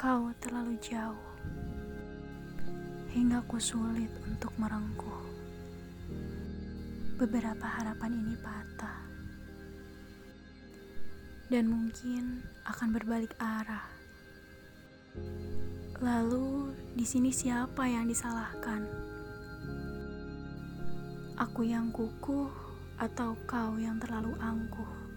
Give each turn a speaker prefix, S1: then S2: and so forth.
S1: Kau terlalu jauh, hingga ku sulit untuk merengkuh. Beberapa harapan ini patah, dan mungkin akan berbalik arah. Lalu, di sini siapa yang disalahkan? Aku yang kukuh, atau kau yang terlalu angkuh?